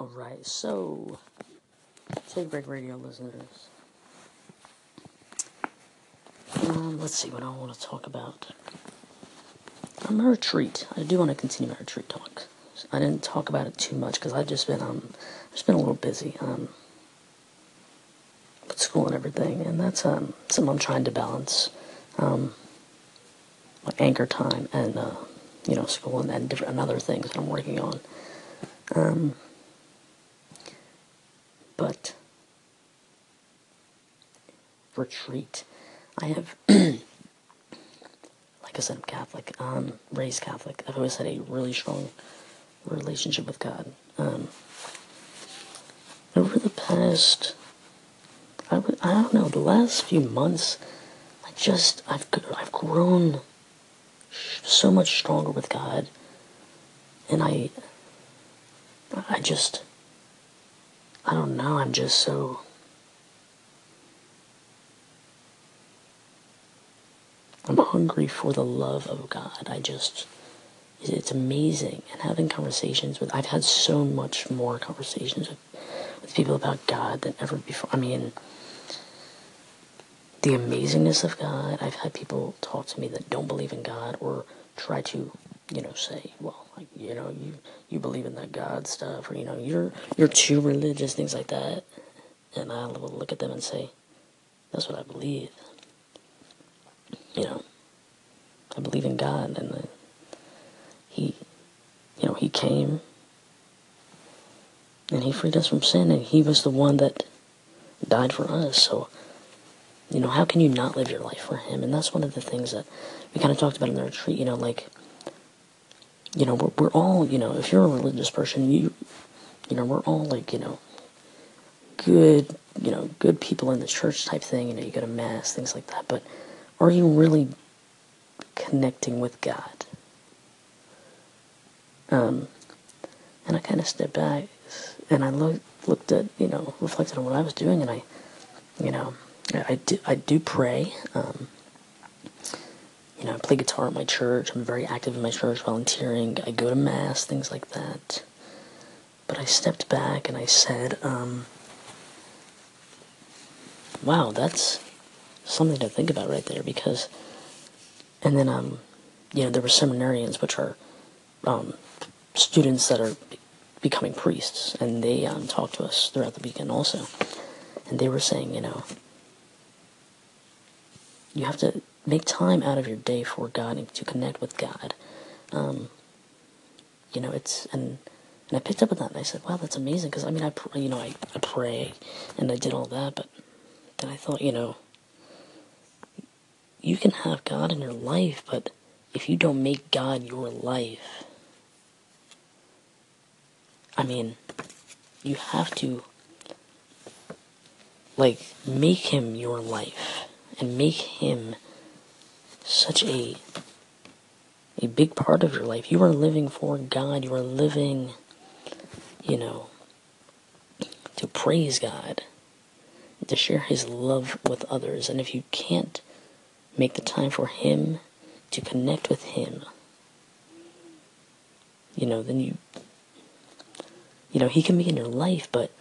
Alright, so, Take Break Radio listeners. Um, let's see what I want to talk about. I'm a retreat. I do want to continue my retreat talk. I didn't talk about it too much because I've just been um, just been a little busy um, with school and everything, and that's um something I'm trying to balance. Um, my anchor time and uh, you know school and, and different and other things that I'm working on. Um, but retreat, I have, like I said, I'm Catholic. Um, raised Catholic. I've always had a really strong relationship with God. Um, over the past, I don't know, the last few months, I just I've I've grown so much stronger with God, and I I just I don't know. I'm just so. I'm hungry for the love of God. I just. It's amazing. And having conversations with. I've had so much more conversations with, with people about God than ever before. I mean, the amazingness of God. I've had people talk to me that don't believe in God or try to, you know, say, well, like, you know, you you believe in that God stuff, or you know, you're you're too religious, things like that. And I will look at them and say, that's what I believe. You know, I believe in God, and uh, He, you know, He came and He freed us from sin, and He was the one that died for us. So, you know, how can you not live your life for Him? And that's one of the things that we kind of talked about in the retreat. You know, like you know, we're, we're all, you know, if you're a religious person, you, you know, we're all like, you know, good, you know, good people in the church type thing. You know, you go to mass, things like that. But are you really connecting with God? Um, and I kind of stepped back and I looked, looked at, you know, reflected on what I was doing, and I, you know, I, do, I do pray. Um, you know, I play guitar at my church. I'm very active in my church, volunteering. I go to mass, things like that. But I stepped back and I said, um, wow, that's something to think about right there because, and then, um, you know, there were seminarians, which are um, students that are becoming priests, and they um, talked to us throughout the weekend also. And they were saying, you know, you have to make time out of your day for God and to connect with God. Um, you know, it's and and I picked up on that and I said, "Wow, that's amazing." Because I mean, I you know I, I pray and I did all that, but then I thought, you know, you can have God in your life, but if you don't make God your life, I mean, you have to like make Him your life and make Him such a a big part of your life. You are living for God. You are living, you know, to praise God, to share His love with others. And if you can't make the time for Him to connect with Him, you know, then you, you know, He can be in your life, but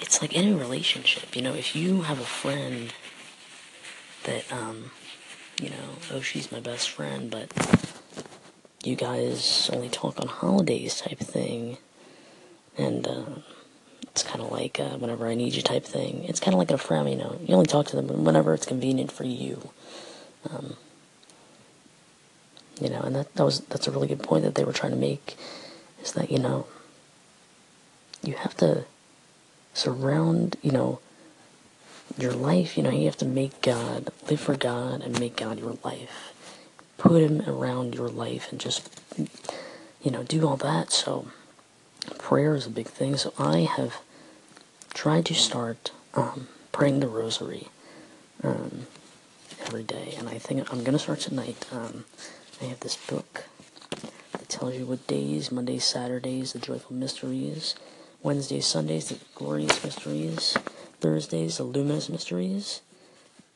it's like any relationship. You know, if you have a friend that, um, you know, oh, she's my best friend, but you guys only talk on holidays type thing. And uh, it's kind of like uh, whenever I need you type thing. It's kind of like a friend, you know, you only talk to them whenever it's convenient for you. Um, you know, and that, that was that's a really good point that they were trying to make is that, you know, you have to surround, you know, your life, you know, you have to make God, live for God and make God your life. Put Him around your life and just, you know, do all that. So, prayer is a big thing. So, I have tried to start um, praying the rosary um, every day. And I think I'm going to start tonight. Um, I have this book that tells you what days Mondays, Saturdays, the joyful mysteries, Wednesdays, Sundays, the glorious mysteries. Thursdays, the luminous mysteries.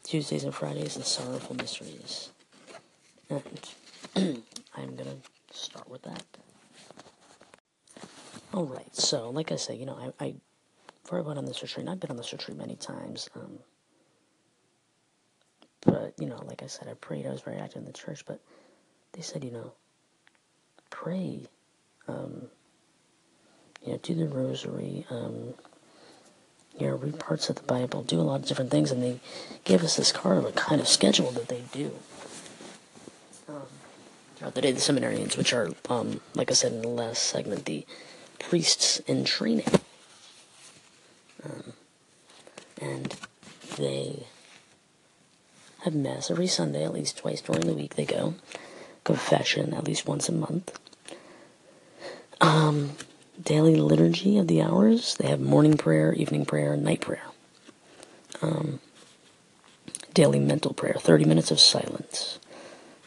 Tuesdays and Fridays, the sorrowful mysteries. And I'm gonna start with that. All right. So, like I said, you know, I, I before I went on this retreat, I've been on this retreat many times. Um, but you know, like I said, I prayed. I was very active in the church, but they said, you know, pray. Um, you know, do the rosary. Um, you know, read parts of the Bible. Do a lot of different things, and they give us this card of a kind of schedule that they do. Um, throughout the day, the seminarians, which are, um, like I said in the last segment, the priests in training. Um, and they have Mass every Sunday, at least twice during the week they go. Confession at least once a month. Um, daily liturgy of the hours. They have morning prayer, evening prayer, night prayer. Um, daily mental prayer, 30 minutes of silence.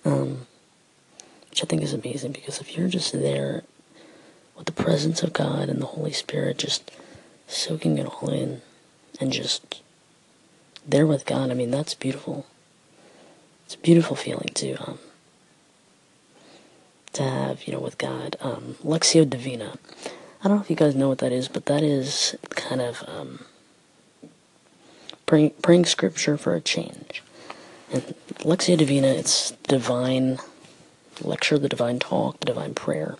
Um, which I think is amazing because if you're just there with the presence of God and the Holy Spirit, just soaking it all in and just there with God, I mean, that's beautiful. It's a beautiful feeling to um, to have, you know, with God. Um, Lectio Divina. I don't know if you guys know what that is, but that is kind of um, praying, praying scripture for a change. And Lectio Divina, it's divine lecture, the divine talk, the divine prayer,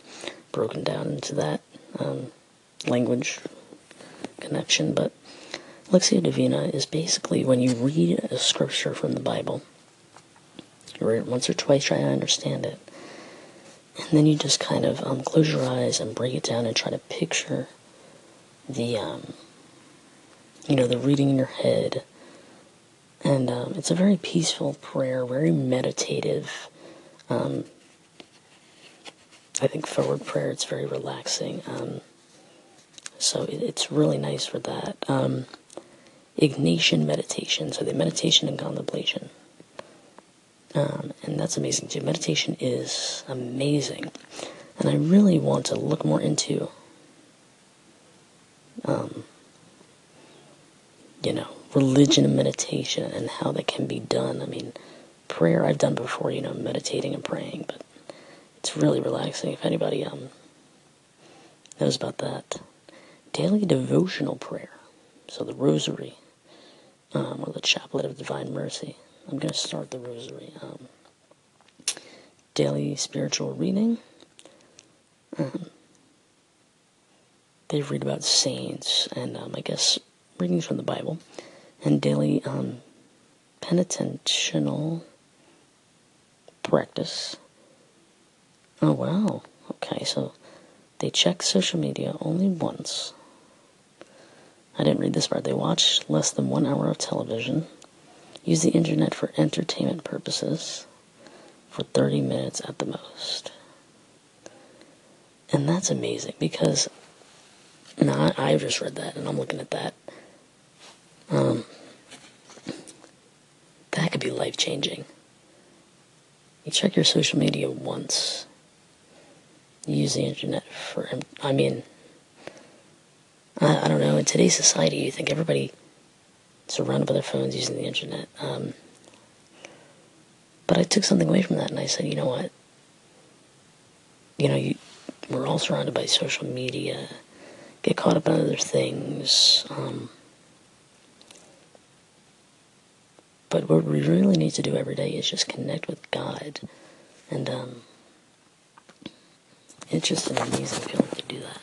broken down into that um, language connection. But Lectio Divina is basically when you read a scripture from the Bible, you read it once or twice, try to understand it, and then you just kind of um, close your eyes and break it down and try to picture the, um, you know, the reading in your head. And um, it's a very peaceful prayer, very meditative. Um, I think forward prayer. It's very relaxing. Um, so it, it's really nice for that. Um, Ignatian meditation. So the meditation and contemplation. Um, and that's amazing too. Meditation is amazing. And I really want to look more into, um, you know, religion and meditation and how that can be done. I mean, prayer I've done before, you know, meditating and praying, but it's really relaxing. If anybody um, knows about that, daily devotional prayer. So the Rosary, um, or the Chaplet of Divine Mercy. I'm going to start the Rosary. Um, daily spiritual reading. Um, they read about saints and um, I guess readings from the Bible, and daily um, penitential practice. Oh, wow. Okay, so they check social media only once. I didn't read this part. They watch less than one hour of television, use the internet for entertainment purposes for 30 minutes at the most. And that's amazing because now I, have just read that and I'm looking at that. Um, that could be life changing. You check your social media once use the internet for, I mean, I, I don't know, in today's society, you think everybody surrounded by their phones using the internet. Um, but I took something away from that and I said, you know what? You know, you, we're all surrounded by social media, get caught up in other things. Um, but what we really need to do every day is just connect with God. And um, it's just an amazing feeling to do that.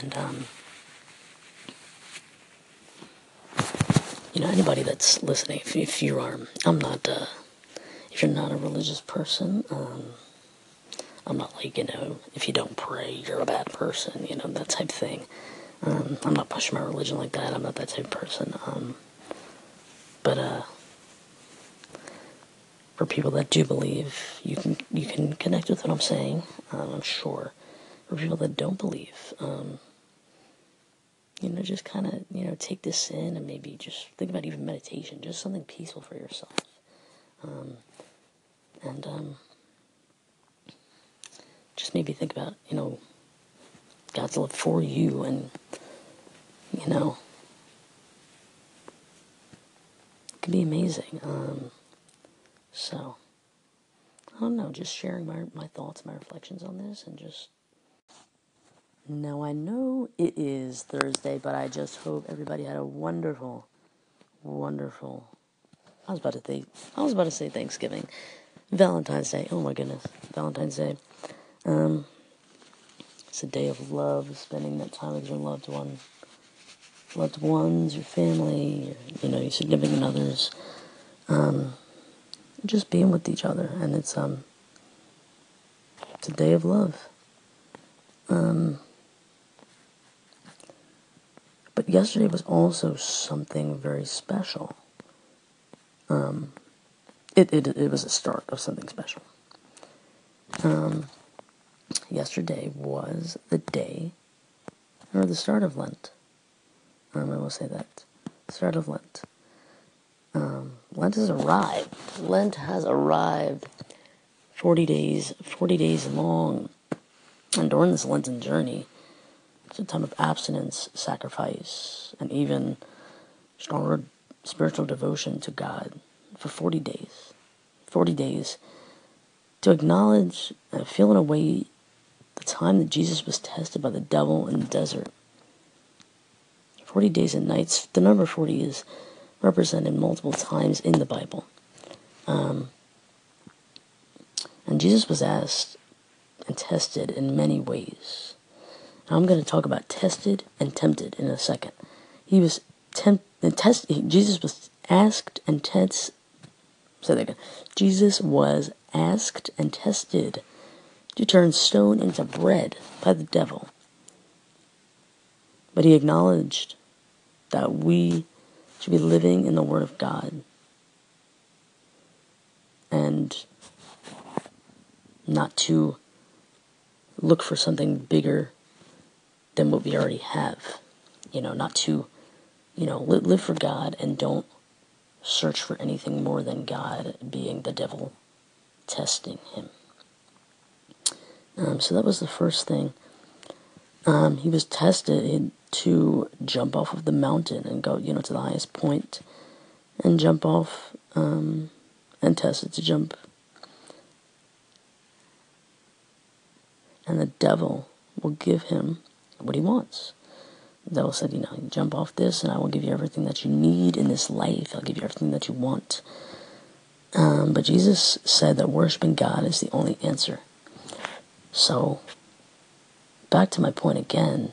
And, um, you know, anybody that's listening, if, if you are, I'm not, uh, if you're not a religious person, um, I'm not like, you know, if you don't pray, you're a bad person, you know, that type of thing. Um, I'm not pushing my religion like that. I'm not that type of person. Um, but, uh, for people that do believe, you can you can connect with what I'm saying. Um, I'm sure. For people that don't believe, um, you know, just kind of you know take this in and maybe just think about even meditation, just something peaceful for yourself, um, and um, just maybe think about you know God's love for you and you know it could be amazing. Um, so, I don't know, just sharing my, my thoughts, my reflections on this, and just Now I know it is Thursday, but I just hope everybody had a wonderful, wonderful. I was about to say, I was about to say Thanksgiving, Valentine's Day. Oh my goodness, Valentine's Day. Um, it's a day of love, spending that time with your loved one, loved ones, your family, your, you know, your significant others. Um, just being with each other, and it's um, it's a day of love. Um, yesterday was also something very special. Um, it, it it was a start of something special. Um, yesterday was the day, or the start of Lent. Um, I will say that start of Lent. Um, Lent has arrived. Lent has arrived. 40 days, 40 days long. And during this Lenten journey, it's a time of abstinence, sacrifice, and even stronger spiritual devotion to God for 40 days. 40 days to acknowledge and feel in a way the time that Jesus was tested by the devil in the desert. 40 days and nights. The number 40 is represented multiple times in the Bible. Um, and Jesus was asked and tested in many ways. And I'm going to talk about tested and tempted in a second. He was tempted, test, Jesus was asked and tested. Say that again. Jesus was asked and tested to turn stone into bread by the devil. But he acknowledged that we should be living in the Word of God. And not to look for something bigger than what we already have. You know, not to, you know, live, live for God and don't search for anything more than God, being the devil testing him. Um, so that was the first thing. Um, he was tested to jump off of the mountain and go, you know, to the highest point and jump off um, and tested to jump and the devil will give him what he wants. The devil said, you know, jump off this and I will give you everything that you need in this life. I'll give you everything that you want. Um, but Jesus said that worshiping God is the only answer. So, back to my point again,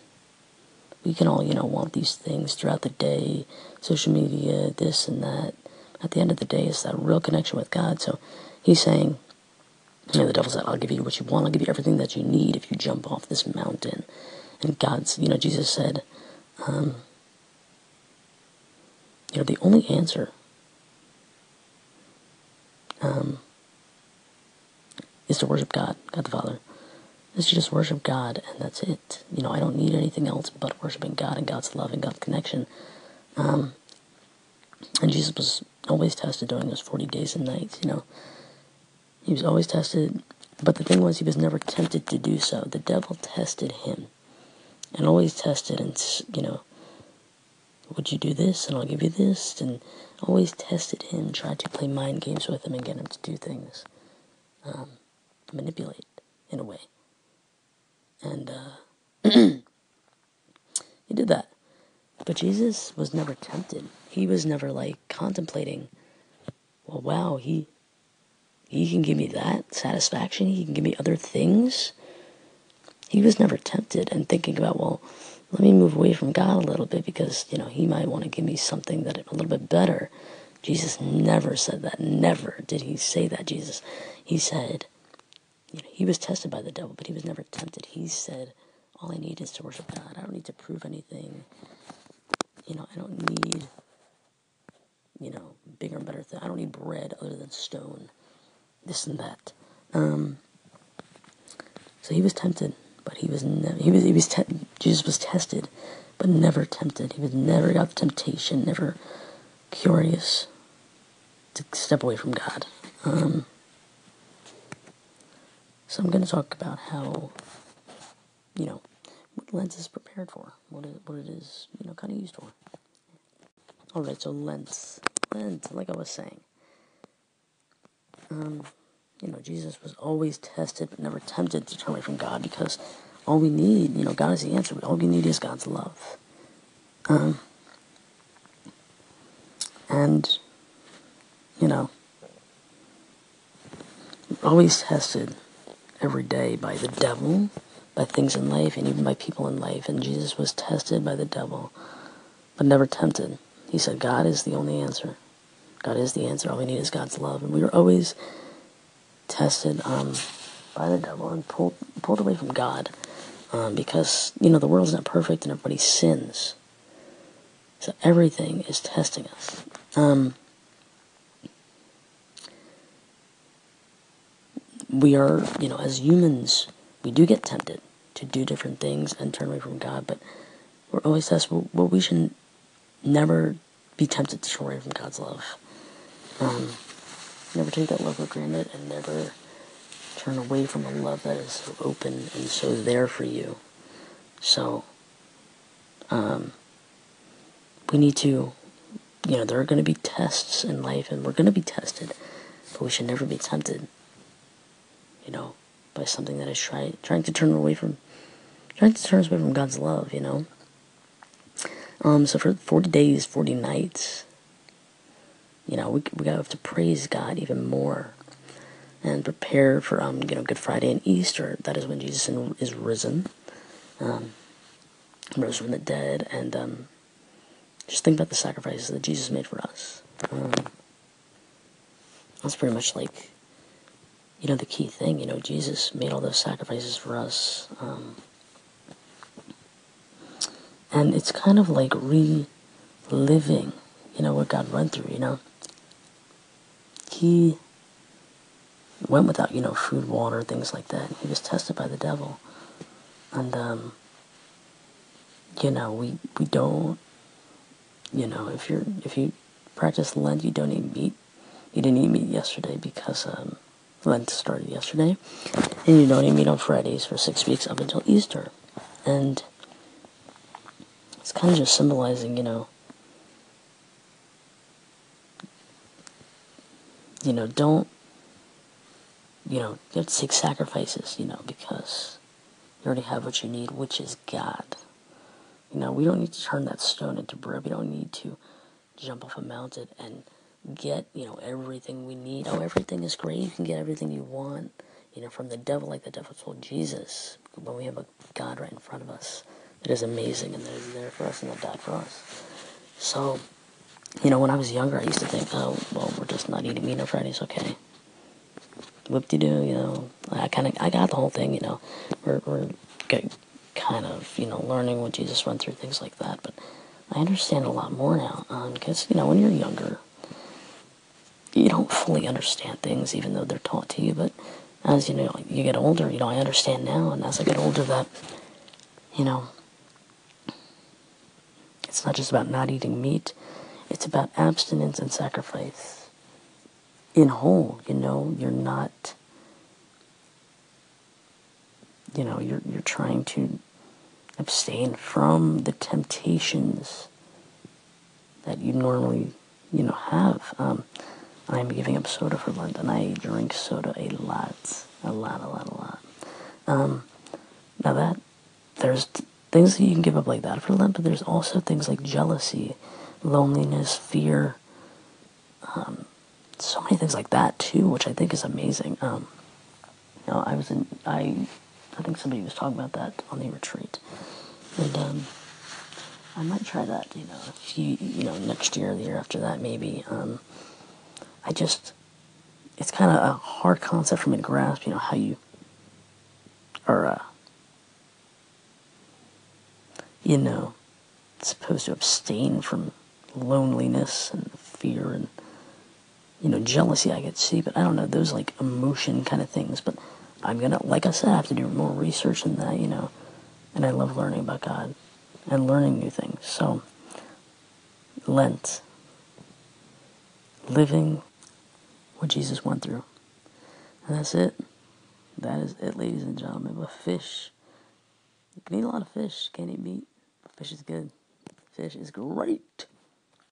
we can all, you know, want these things throughout the day, social media, this and that. At the end of the day, it's that real connection with God. So, he's saying, you know, the devil said, I'll give you what you want. I'll give you everything that you need if you jump off this mountain. God's, you know, Jesus said, um, you know, the only answer um, is to worship God, God the Father. Is to just worship God, and that's it. You know, I don't need anything else but worshiping God and God's love and God's connection. Um, and Jesus was always tested during those 40 days and nights, you know. He was always tested, but the thing was, he was never tempted to do so. The devil tested him and always tested, and, you know, would you do this and I'll give you this? And always tested him, tried to play mind games with him and get him to do things, um, manipulate in a way. And uh, he did that. But Jesus was never tempted. He was never like contemplating, well, wow, he he can give me that satisfaction. He can give me other things. He was never tempted and thinking about, well, let me move away from God a little bit because, you know, he might want to give me something that a little bit better. Jesus never said that. Never did he say that, Jesus. He said, you know, he was tested by the devil, but he was never tempted. He said, all I need is to worship God. I don't need to prove anything. You know, I don't need, you know, bigger and better things. I don't need bread other than stone this and that. Um, so he was tempted, but he was. He was. He was. Te- Jesus was tested, but never tempted. He was never got temptation. Never curious to step away from God. Um, so I'm going to talk about how, you know, what Lent is prepared for, what it, what it is, you know, kind of used for. All right, so Lent, Lent, like I was saying. Um, you know, Jesus was always tested but never tempted to turn away from God because all we need, you know, God is the answer. All we need is God's love. Um, and, you know, always tested every day by the devil, by things in life, and even by people in life. And Jesus was tested by the devil, but never tempted. He said, God is the only answer. God is the answer. All we need is God's love. And we were always tested um, by the devil and pulled, pulled away from God um, because, you know, the world's not perfect and everybody sins. So everything is testing us. Um, we are, you know, as humans, we do get tempted to do different things and turn away from God, but we're always tested. Well, we should never be tempted to turn away from God's love. Um, never take that love for granted and never turn away from a love that is so open and so there for you. So, um, we need to, you know, there are going to be tests in life and we're going to be tested, but we should never be tempted, you know, by something that is try, trying to turn away from, trying to turn us away from God's love, you know. Um, so for 40 days, 40 nights, you know, we, we have to praise God even more and prepare for, um, you know, Good Friday and Easter. That is when Jesus is risen, um, rose from the dead, and um, just think about the sacrifices that Jesus made for us. Um, that's pretty much like, you know, the key thing. You know, Jesus made all those sacrifices for us. Um, and it's kind of like reliving, you know, what God went through, you know. He went without, you know, food, water, things like that. He was tested by the devil. And, um, you know, we, we don't, you know, if you're, if you practice Lent, you don't eat meat. You didn't eat meat yesterday because, um, Lent started yesterday. And you don't eat meat on Fridays for six weeks up until Easter. And it's kind of just symbolizing, you know, you know, don't, you know, you have to take sacrifices, you know, because you already have what you need, which is God. You know, we don't need to turn that stone into bread. We don't need to jump off a mountain and get, you know, everything we need. Oh, everything is great. You can get everything you want, you know, from the devil, like the devil told Jesus. When we have a God right in front of us that is amazing and that is there for us and that died for us. So, you know, when I was younger, I used to think, oh, well, we're just not eating meat on Fridays, okay. Whoop-de-doo, you know. I kind of, I got the whole thing, you know. We're, we're kind of, you know, learning what Jesus went through, things like that. But I understand a lot more now, because, um, you know, when you're younger, you don't fully understand things, even though they're taught to you. But as, you know, you get older, you know, I understand now, and as I get older that, you know, it's not just about not eating meat. It's about abstinence and sacrifice. In whole, you know, you're not, you know, you're, you're trying to abstain from the temptations that you normally, you know, have. Um, I'm giving up soda for Lent, and I drink soda a lot, a lot, a lot, a lot. Um, now that there's things that you can give up like that for Lent, but there's also things like jealousy, loneliness, fear, um, so many things like that too, which I think is amazing. Um, you know, I was in, I, I think somebody was talking about that on the retreat, and um, I might try that. You know, if you, you know, next year, or the year after that, maybe. Um, I just, it's kind of a hard concept for me to grasp. You know how you are. Uh, you know, supposed to abstain from loneliness and fear and, you know, jealousy I could see, but I don't know, those like emotion kind of things. But I'm gonna, like I said, I have to do more research in that, you know, and I love learning about God and learning new things. So, Lent, living what Jesus went through. And that's it. That is it, ladies and gentlemen. But fish, you can eat a lot of fish, can't eat meat. Fish is good. Fish is great.